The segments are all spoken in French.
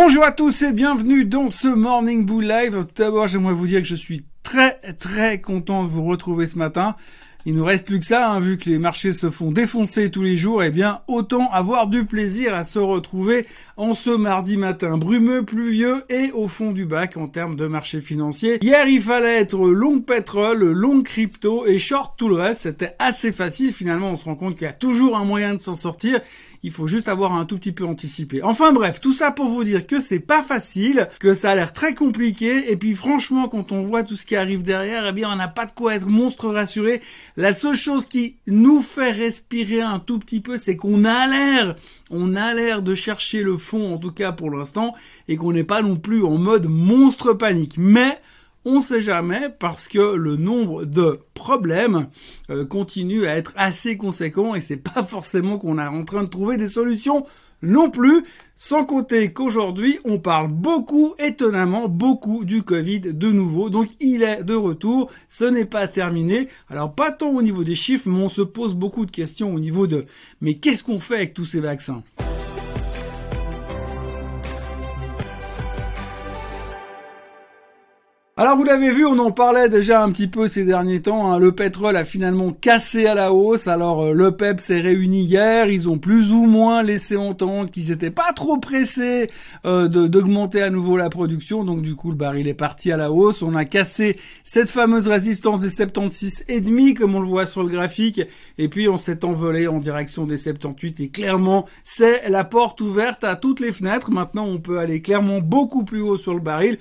Bonjour à tous et bienvenue dans ce Morning Bull Live. Tout d'abord, j'aimerais vous dire que je suis très très content de vous retrouver ce matin. Il nous reste plus que ça, hein, vu que les marchés se font défoncer tous les jours, eh bien autant avoir du plaisir à se retrouver en ce mardi matin brumeux, pluvieux et au fond du bac en termes de marché financier. Hier il fallait être long pétrole, long crypto et short tout le reste, c'était assez facile finalement, on se rend compte qu'il y a toujours un moyen de s'en sortir il faut juste avoir un tout petit peu anticipé. Enfin bref, tout ça pour vous dire que c'est pas facile, que ça a l'air très compliqué, et puis franchement, quand on voit tout ce qui arrive derrière, eh bien, on n'a pas de quoi être monstre rassuré. La seule chose qui nous fait respirer un tout petit peu, c'est qu'on a l'air, on a l'air de chercher le fond, en tout cas pour l'instant, et qu'on n'est pas non plus en mode monstre panique. Mais, on sait jamais parce que le nombre de problèmes euh, continue à être assez conséquent et c'est pas forcément qu'on est en train de trouver des solutions non plus, sans compter qu'aujourd'hui on parle beaucoup, étonnamment beaucoup du Covid de nouveau, donc il est de retour, ce n'est pas terminé, alors pas tant au niveau des chiffres, mais on se pose beaucoup de questions au niveau de mais qu'est-ce qu'on fait avec tous ces vaccins? Alors vous l'avez vu, on en parlait déjà un petit peu ces derniers temps. Hein. Le pétrole a finalement cassé à la hausse. Alors euh, le PEP s'est réuni hier. Ils ont plus ou moins laissé entendre qu'ils n'étaient pas trop pressés euh, d'augmenter à nouveau la production. Donc du coup le baril est parti à la hausse. On a cassé cette fameuse résistance des 76 et demi comme on le voit sur le graphique. Et puis on s'est envolé en direction des 78 et clairement c'est la porte ouverte à toutes les fenêtres. Maintenant on peut aller clairement beaucoup plus haut sur le baril.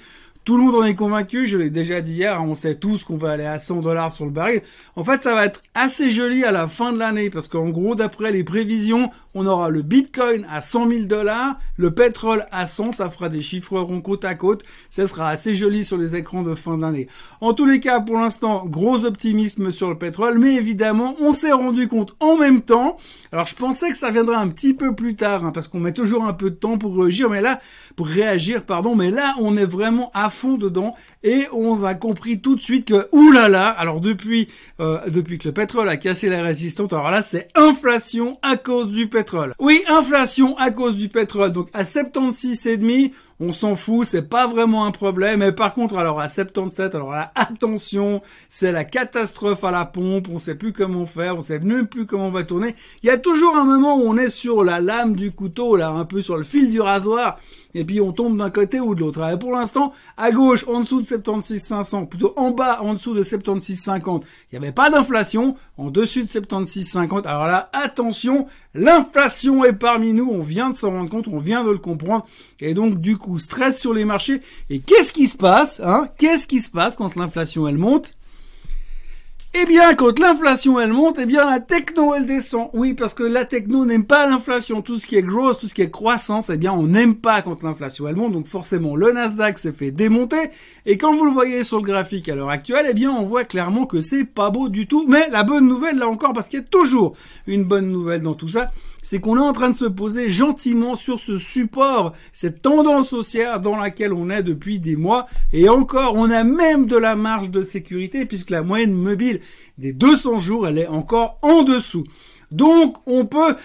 Tout le monde en est convaincu, je l'ai déjà dit hier, on sait tous qu'on va aller à 100 dollars sur le baril. En fait, ça va être assez joli à la fin de l'année parce qu'en gros, d'après les prévisions, on aura le Bitcoin à 100 000 dollars, le pétrole à 100, ça fera des chiffres ronds côte à côte. Ça sera assez joli sur les écrans de fin d'année. En tous les cas, pour l'instant, gros optimisme sur le pétrole, mais évidemment, on s'est rendu compte en même temps. Alors, je pensais que ça viendrait un petit peu plus tard, hein, parce qu'on met toujours un peu de temps pour réagir, mais là, pour réagir, pardon, mais là, on est vraiment à fond dedans et on a compris tout de suite que oulala, alors depuis euh, depuis que le pétrole a cassé la résistance, alors là c'est inflation à cause du pétrole. Oui, inflation à cause du pétrole. Donc à 76 et demi, on s'en fout, c'est pas vraiment un problème. Mais par contre, alors à 77, alors là, attention, c'est la catastrophe à la pompe, on sait plus comment faire, on sait même plus comment on va tourner. Il y a toujours un moment où on est sur la lame du couteau, là, un peu sur le fil du rasoir, et puis on tombe d'un côté ou de l'autre. Et pour l'instant, à gauche, en dessous de 76 500, plutôt en bas, en dessous de 76 50, il n'y avait pas d'inflation, en dessus de 76 50. Alors là, attention, l'inflation est parmi nous, on vient de s'en rendre compte, on vient de le comprendre, et donc du coup, stress sur les marchés. Et qu'est-ce qui se passe hein? Qu'est-ce qui se passe quand l'inflation elle monte? Eh bien, quand l'inflation elle monte, eh bien la techno elle descend. Oui, parce que la techno n'aime pas l'inflation. Tout ce qui est growth, tout ce qui est croissance, eh bien on n'aime pas quand l'inflation elle monte. Donc forcément, le Nasdaq s'est fait démonter. Et quand vous le voyez sur le graphique à l'heure actuelle, eh bien on voit clairement que c'est pas beau du tout. Mais la bonne nouvelle là encore, parce qu'il y a toujours une bonne nouvelle dans tout ça, c'est qu'on est en train de se poser gentiment sur ce support, cette tendance haussière dans laquelle on est depuis des mois. Et encore, on a même de la marge de sécurité puisque la moyenne mobile des 200 jours, elle est encore en dessous. Donc, on peut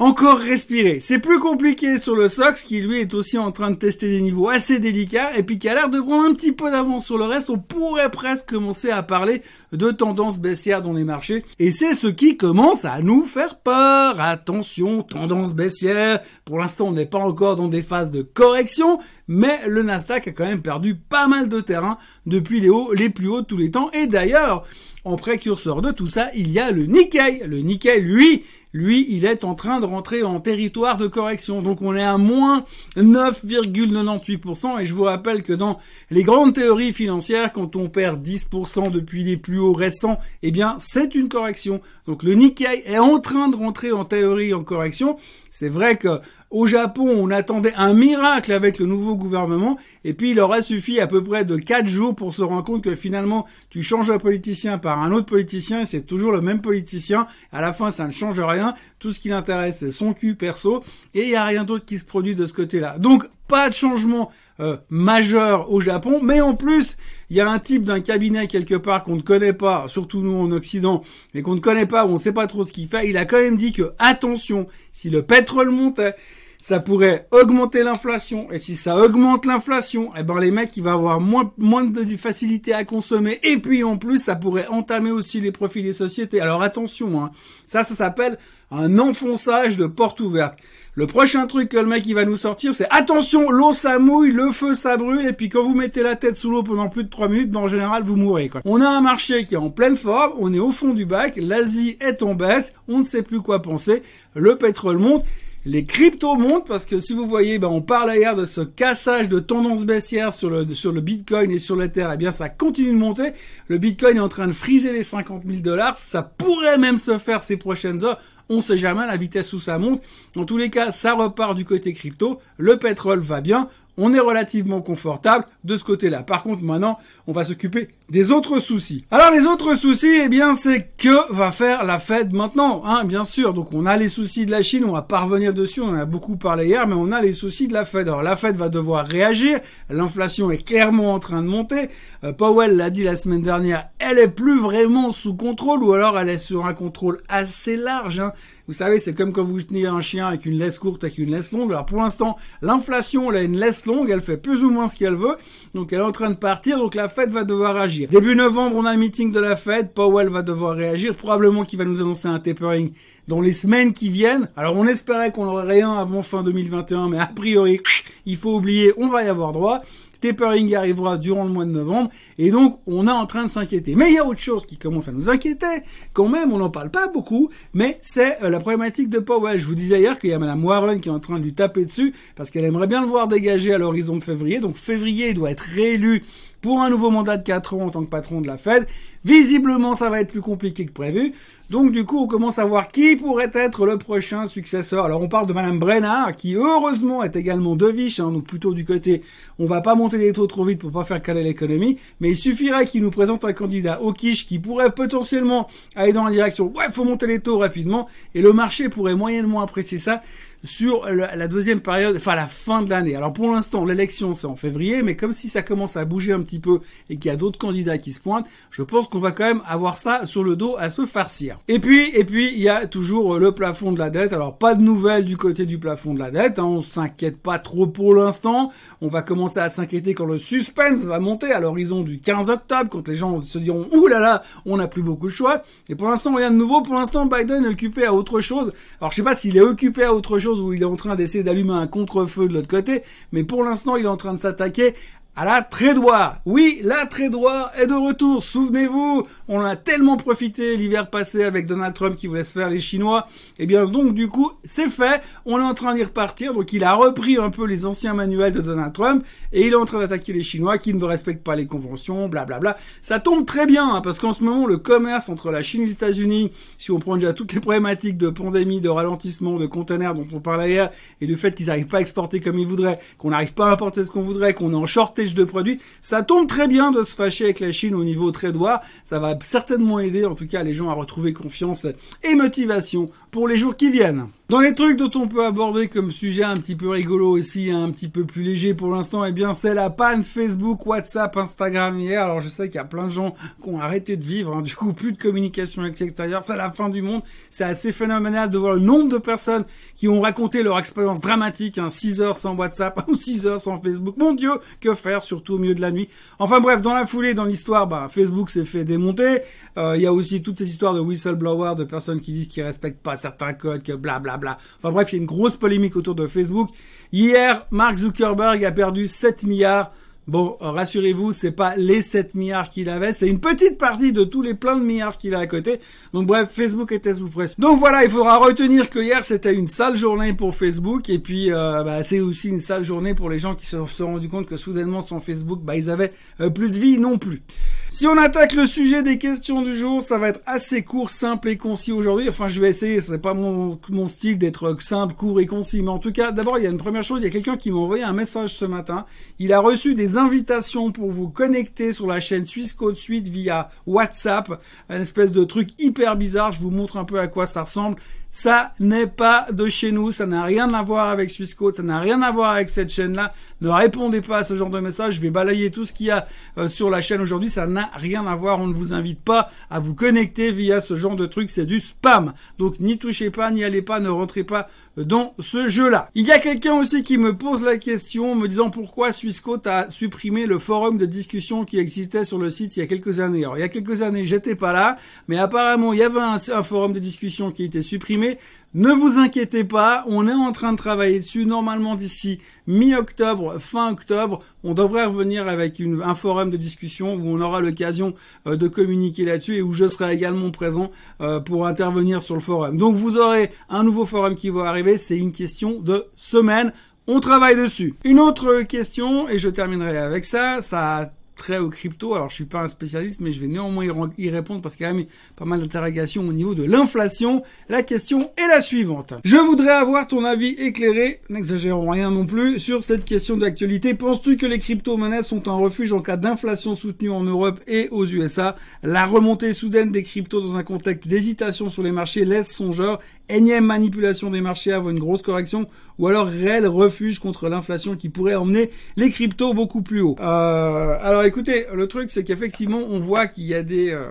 encore respirer. C'est plus compliqué sur le SOX qui lui est aussi en train de tester des niveaux assez délicats et puis qui a l'air de prendre un petit peu d'avance sur le reste. On pourrait presque commencer à parler de tendance baissière dans les marchés et c'est ce qui commence à nous faire peur. Attention, tendance baissière. Pour l'instant, on n'est pas encore dans des phases de correction, mais le Nasdaq a quand même perdu pas mal de terrain depuis les hauts les plus hauts de tous les temps et d'ailleurs, en précurseur de tout ça, il y a le Nikkei. Le Nikkei, lui, lui, il est en train de rentrer en territoire de correction. Donc on est à moins 9,98%. Et je vous rappelle que dans les grandes théories financières, quand on perd 10% depuis les plus hauts récents, eh bien c'est une correction. Donc le Nikkei est en train de rentrer en théorie en correction. C'est vrai que au Japon, on attendait un miracle avec le nouveau gouvernement, et puis il aurait suffi à peu près de 4 jours pour se rendre compte que finalement, tu changes un politicien par un autre politicien, c'est toujours le même politicien, à la fin ça ne change rien, tout ce qui l'intéresse c'est son cul perso, et il n'y a rien d'autre qui se produit de ce côté-là. Donc, pas de changement euh, majeur au Japon, mais en plus, il y a un type d'un cabinet quelque part qu'on ne connaît pas, surtout nous en Occident, mais qu'on ne connaît pas, où on ne sait pas trop ce qu'il fait, il a quand même dit que, attention, si le pétrole montait, ça pourrait augmenter l'inflation. Et si ça augmente l'inflation, eh ben les mecs, ils vont avoir moins, moins de facilité à consommer. Et puis en plus, ça pourrait entamer aussi les profits des sociétés. Alors attention, hein. ça, ça s'appelle un enfonçage de porte ouverte. Le prochain truc que le mec il va nous sortir, c'est attention, l'eau ça mouille, le feu ça brûle, et puis quand vous mettez la tête sous l'eau pendant plus de 3 minutes, ben, en général vous mourrez. Quoi. On a un marché qui est en pleine forme, on est au fond du bac, l'Asie est en baisse, on ne sait plus quoi penser, le pétrole monte. Les cryptos montent parce que si vous voyez, ben on parle hier de ce cassage de tendance baissière sur le, sur le Bitcoin et sur l'Ether. Eh bien, ça continue de monter. Le Bitcoin est en train de friser les 50 000 dollars. Ça pourrait même se faire ces prochaines heures. On sait jamais la vitesse où ça monte. En tous les cas, ça repart du côté crypto. Le pétrole va bien on est relativement confortable de ce côté-là. Par contre, maintenant, on va s'occuper des autres soucis. Alors, les autres soucis, eh bien, c'est que va faire la Fed maintenant, hein, bien sûr. Donc, on a les soucis de la Chine, on va pas revenir dessus, on en a beaucoup parlé hier, mais on a les soucis de la Fed. Alors, la Fed va devoir réagir, l'inflation est clairement en train de monter. Euh, Powell l'a dit la semaine dernière, elle est plus vraiment sous contrôle, ou alors elle est sur un contrôle assez large, hein. Vous savez, c'est comme quand vous tenez un chien avec une laisse courte, avec une laisse longue. Alors pour l'instant, l'inflation, elle a une laisse longue, elle fait plus ou moins ce qu'elle veut. Donc elle est en train de partir, donc la Fed va devoir agir. Début novembre, on a le meeting de la Fed, Powell va devoir réagir, probablement qu'il va nous annoncer un tapering dans les semaines qui viennent. Alors on espérait qu'on aurait rien avant fin 2021, mais a priori, il faut oublier, on va y avoir droit tapering arrivera durant le mois de novembre, et donc on est en train de s'inquiéter. Mais il y a autre chose qui commence à nous inquiéter, quand même, on n'en parle pas beaucoup, mais c'est euh, la problématique de Powell. Je vous disais hier qu'il y a Madame Warren qui est en train de lui taper dessus, parce qu'elle aimerait bien le voir dégager à l'horizon de février, donc février doit être réélu pour un nouveau mandat de 4 ans en tant que patron de la Fed. Visiblement, ça va être plus compliqué que prévu. Donc du coup, on commence à voir qui pourrait être le prochain successeur. Alors on parle de Madame Brennard, qui heureusement est également de Viche, hein, donc plutôt du côté, on va pas monter les taux trop vite pour pas faire caler l'économie, mais il suffirait qu'il nous présente un candidat au quiche qui pourrait potentiellement aller dans la direction, ouais, faut monter les taux rapidement, et le marché pourrait moyennement apprécier ça sur la deuxième période, enfin la fin de l'année. Alors pour l'instant, l'élection c'est en février, mais comme si ça commence à bouger un petit peu et qu'il y a d'autres candidats qui se pointent, je pense qu'on va quand même avoir ça sur le dos à se farcir. Et puis, et puis il y a toujours le plafond de la dette. Alors pas de nouvelles du côté du plafond de la dette. Hein, on s'inquiète pas trop pour l'instant. On va commencer à s'inquiéter quand le suspense va monter à l'horizon du 15 octobre, quand les gens se diront ouh là là, on n'a plus beaucoup de choix. Et pour l'instant rien de nouveau. Pour l'instant, Biden est occupé à autre chose. Alors je sais pas s'il est occupé à autre chose où il est en train d'essayer d'allumer un contre-feu de l'autre côté, mais pour l'instant, il est en train de s'attaquer à la trédoire. Oui, la trédoire est de retour. Souvenez-vous, on a tellement profité l'hiver passé avec Donald Trump qui voulait se faire les Chinois. Et eh bien donc du coup, c'est fait. On est en train d'y repartir. Donc il a repris un peu les anciens manuels de Donald Trump et il est en train d'attaquer les Chinois qui ne respectent pas les conventions, blablabla. Bla bla. Ça tombe très bien hein, parce qu'en ce moment, le commerce entre la Chine et les États-Unis, si on prend déjà toutes les problématiques de pandémie, de ralentissement, de conteneurs dont on parlait hier et du fait qu'ils n'arrivent pas à exporter comme ils voudraient, qu'on n'arrive pas à importer ce qu'on voudrait, qu'on est en short de produits. Ça tombe très bien de se fâcher avec la Chine au niveau tradoir. Ça va certainement aider en tout cas les gens à retrouver confiance et motivation pour les jours qui viennent. Dans les trucs dont on peut aborder comme sujet un petit peu rigolo aussi, un petit peu plus léger pour l'instant, eh bien c'est la panne Facebook, WhatsApp, Instagram hier. Alors je sais qu'il y a plein de gens qui ont arrêté de vivre, hein. du coup plus de communication avec l'extérieur, c'est la fin du monde. C'est assez phénoménal de voir le nombre de personnes qui ont raconté leur expérience dramatique, hein, 6 heures sans WhatsApp ou 6 heures sans Facebook. Mon Dieu, que faire, surtout au milieu de la nuit. Enfin bref, dans la foulée, dans l'histoire, bah, Facebook s'est fait démonter. Euh, il y a aussi toutes ces histoires de whistleblower, de personnes qui disent qu'ils respectent pas certains codes, que blablabla. Enfin bref, il y a une grosse polémique autour de Facebook. Hier, Mark Zuckerberg a perdu 7 milliards. Bon, rassurez-vous, c'est pas les 7 milliards qu'il avait, c'est une petite partie de tous les pleins de milliards qu'il a à côté. Donc bref, Facebook était sous pression. Donc voilà, il faudra retenir que hier c'était une sale journée pour Facebook et puis euh, bah, c'est aussi une sale journée pour les gens qui se sont rendus compte que soudainement sur Facebook, bah ils avaient euh, plus de vie non plus. Si on attaque le sujet des questions du jour, ça va être assez court, simple et concis aujourd'hui. Enfin, je vais essayer, c'est pas mon, mon style d'être simple, court et concis. Mais en tout cas, d'abord, il y a une première chose, il y a quelqu'un qui m'a envoyé un message ce matin. Il a reçu des invitations pour vous connecter sur la chaîne Suisse Code Suite via WhatsApp. Un espèce de truc hyper bizarre. Je vous montre un peu à quoi ça ressemble. Ça n'est pas de chez nous, ça n'a rien à voir avec Swissquote, ça n'a rien à voir avec cette chaîne-là. Ne répondez pas à ce genre de message, je vais balayer tout ce qu'il y a euh, sur la chaîne aujourd'hui, ça n'a rien à voir, on ne vous invite pas à vous connecter via ce genre de truc, c'est du spam. Donc n'y touchez pas, n'y allez pas, ne rentrez pas dans ce jeu-là. Il y a quelqu'un aussi qui me pose la question me disant pourquoi Swissquote a supprimé le forum de discussion qui existait sur le site il y a quelques années. Alors il y a quelques années, j'étais pas là, mais apparemment il y avait un, forum de discussion qui a été supprimé ne vous inquiétez pas, on est en train de travailler dessus. Normalement, d'ici mi-octobre, fin octobre, on devrait revenir avec un forum de discussion où on aura l'occasion euh, de communiquer là-dessus et où je serai également présent euh, pour intervenir sur le forum. Donc vous aurez un nouveau forum qui va arriver, c'est une question de semaine. On travaille dessus. Une autre question, et je terminerai avec ça, ça très au crypto. Alors, je suis pas un spécialiste, mais je vais néanmoins y répondre parce qu'il y a même pas mal d'interrogations au niveau de l'inflation. La question est la suivante. Je voudrais avoir ton avis éclairé, n'exagérons rien non plus, sur cette question d'actualité. Penses-tu que les crypto-monnaies sont un refuge en cas d'inflation soutenue en Europe et aux USA? La remontée soudaine des cryptos dans un contexte d'hésitation sur les marchés laisse songeur énième manipulation des marchés avant une grosse correction ou alors réel refuge contre l'inflation qui pourrait emmener les cryptos beaucoup plus haut. Euh, alors écoutez, le truc c'est qu'effectivement on voit qu'il y a des euh,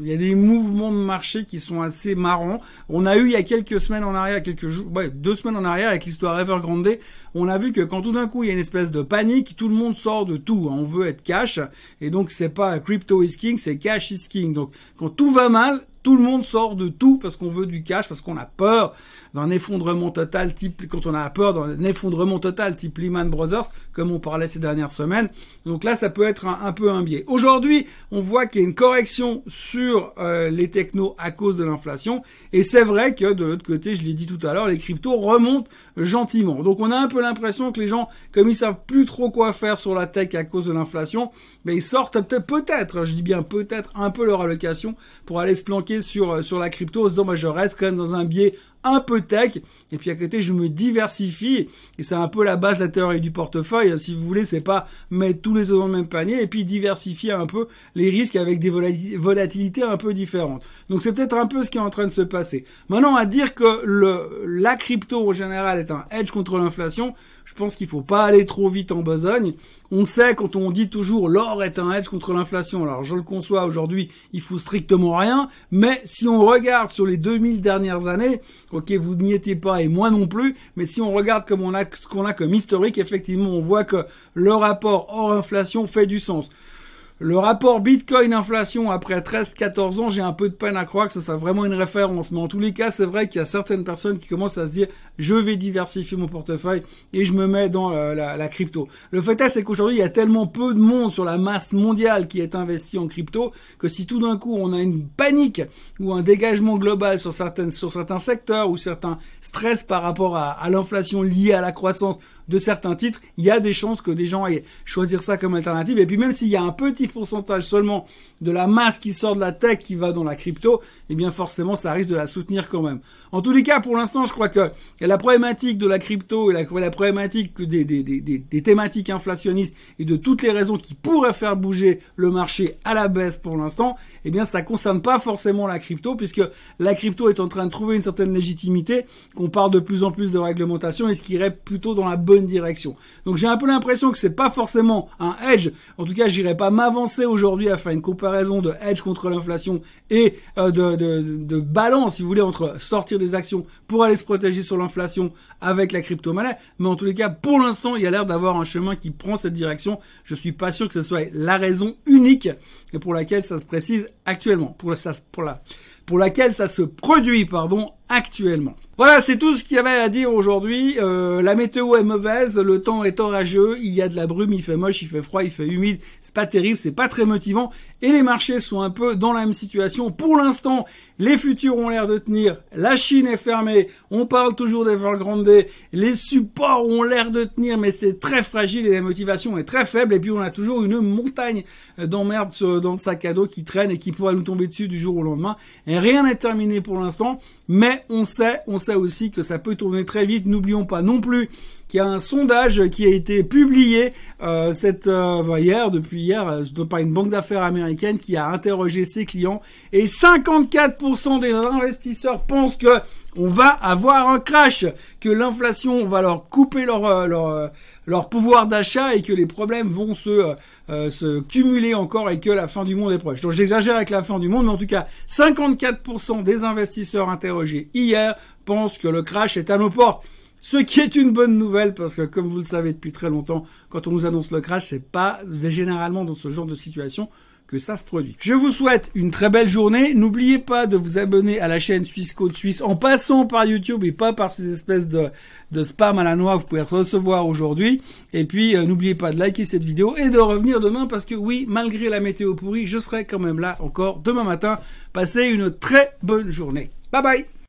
il y a des mouvements de marché qui sont assez marrants. On a eu il y a quelques semaines en arrière, quelques jours, ouais, deux semaines en arrière avec l'histoire Evergrande, on a vu que quand tout d'un coup il y a une espèce de panique, tout le monde sort de tout. On veut être cash et donc c'est pas crypto is king, c'est cash is king. Donc quand tout va mal, tout le monde sort de tout parce qu'on veut du cash, parce qu'on a peur d'un effondrement total type, quand on a peur d'un effondrement total type Lehman Brothers, comme on parlait ces dernières semaines. Donc là, ça peut être un, peu un biais. Aujourd'hui, on voit qu'il y a une correction sur euh, les technos à cause de l'inflation. Et c'est vrai que de l'autre côté, je l'ai dit tout à l'heure, les cryptos remontent gentiment. Donc on a un peu l'impression que les gens, comme ils savent plus trop quoi faire sur la tech à cause de l'inflation, mais ils sortent peut-être, je dis bien peut-être, un peu leur allocation pour aller se planquer sur, euh, sur la crypto. En se disant, bah, je reste quand même dans un biais un peu tech, et puis à côté je me diversifie, et c'est un peu la base de la théorie du portefeuille, hein. si vous voulez, c'est pas mettre tous les œufs dans le même panier, et puis diversifier un peu les risques avec des volatilités un peu différentes. Donc c'est peut-être un peu ce qui est en train de se passer. Maintenant, à dire que le, la crypto en général est un hedge contre l'inflation, je pense qu'il faut pas aller trop vite en besogne. On sait quand on dit toujours l'or est un hedge contre l'inflation. Alors je le conçois aujourd'hui, il faut strictement rien. Mais si on regarde sur les 2000 dernières années, ok, vous n'y étiez pas et moi non plus. Mais si on regarde ce qu'on a comme historique, effectivement, on voit que le rapport hors inflation fait du sens. Le rapport Bitcoin-inflation après 13-14 ans, j'ai un peu de peine à croire que ça soit vraiment une référence. Mais en tous les cas, c'est vrai qu'il y a certaines personnes qui commencent à se dire je vais diversifier mon portefeuille et je me mets dans la, la crypto. Le fait est, c'est qu'aujourd'hui, il y a tellement peu de monde sur la masse mondiale qui est investi en crypto que si tout d'un coup on a une panique ou un dégagement global sur certaines, sur certains secteurs ou certains stress par rapport à l'inflation liée à la croissance de certains titres, il y a des chances que des gens aillent choisir ça comme alternative. Et puis même s'il y a un petit pourcentage seulement de la masse qui sort de la tech qui va dans la crypto, eh bien forcément ça risque de la soutenir quand même. En tous les cas, pour l'instant, je crois que la problématique de la crypto et la, problématique des, thématiques inflationnistes et de toutes les raisons qui pourraient faire bouger le marché à la baisse pour l'instant, eh bien ça concerne pas forcément la crypto puisque la crypto est en train de trouver une certaine légitimité, qu'on parle de plus en plus de réglementation et ce qui irait plutôt dans la bonne direction. Donc j'ai un peu l'impression que c'est pas forcément un hedge. En tout cas, j'irai pas m'avancer aujourd'hui à faire une comparaison de hedge contre l'inflation et euh, de, balance, si vous voulez, entre sortir des actions pour aller se protéger sur l'inflation avec la crypto-monnaie. Mais en tous les cas, pour l'instant, il y a l'air d'avoir un chemin qui prend cette direction. Je suis pas sûr que ce soit la raison unique et pour laquelle ça se précise actuellement, pour, ça, pour, la, pour laquelle ça se produit, pardon, actuellement. Voilà, c'est tout ce qu'il y avait à dire aujourd'hui. Euh, la météo est mauvaise, le temps est orageux, il y a de la brume, il fait moche, il fait froid, il fait humide. C'est pas terrible, c'est pas très motivant. Et les marchés sont un peu dans la même situation. Pour l'instant, les futurs ont l'air de tenir. La Chine est fermée. On parle toujours d'Evergrande. Les supports ont l'air de tenir, mais c'est très fragile et la motivation est très faible. Et puis on a toujours une montagne d'emmerde dans le sac à dos qui traîne et qui pourrait nous tomber dessus du jour au lendemain. Et rien n'est terminé pour l'instant, mais on sait, on sait aussi que ça peut tourner très vite. N'oublions pas non plus qu'il y a un sondage qui a été publié euh, cette euh, hier, depuis hier, euh, par une banque d'affaires américaine qui a interrogé ses clients et 54% des investisseurs pensent que on va avoir un crash, que l'inflation va leur couper leur euh, leur, euh, leur pouvoir d'achat et que les problèmes vont se euh, se cumuler encore et que la fin du monde est proche. Donc j'exagère avec la fin du monde, mais en tout cas, 54% des investisseurs interrogés hier pensent que le crash est à nos portes. Ce qui est une bonne nouvelle parce que comme vous le savez depuis très longtemps, quand on nous annonce le crash, c'est pas généralement dans ce genre de situation que ça se produit. Je vous souhaite une très belle journée. N'oubliez pas de vous abonner à la chaîne Suisse Côte Suisse en passant par YouTube et pas par ces espèces de, de spam à la noix que vous pouvez recevoir aujourd'hui. Et puis, euh, n'oubliez pas de liker cette vidéo et de revenir demain parce que oui, malgré la météo pourrie, je serai quand même là encore demain matin. Passez une très bonne journée. Bye bye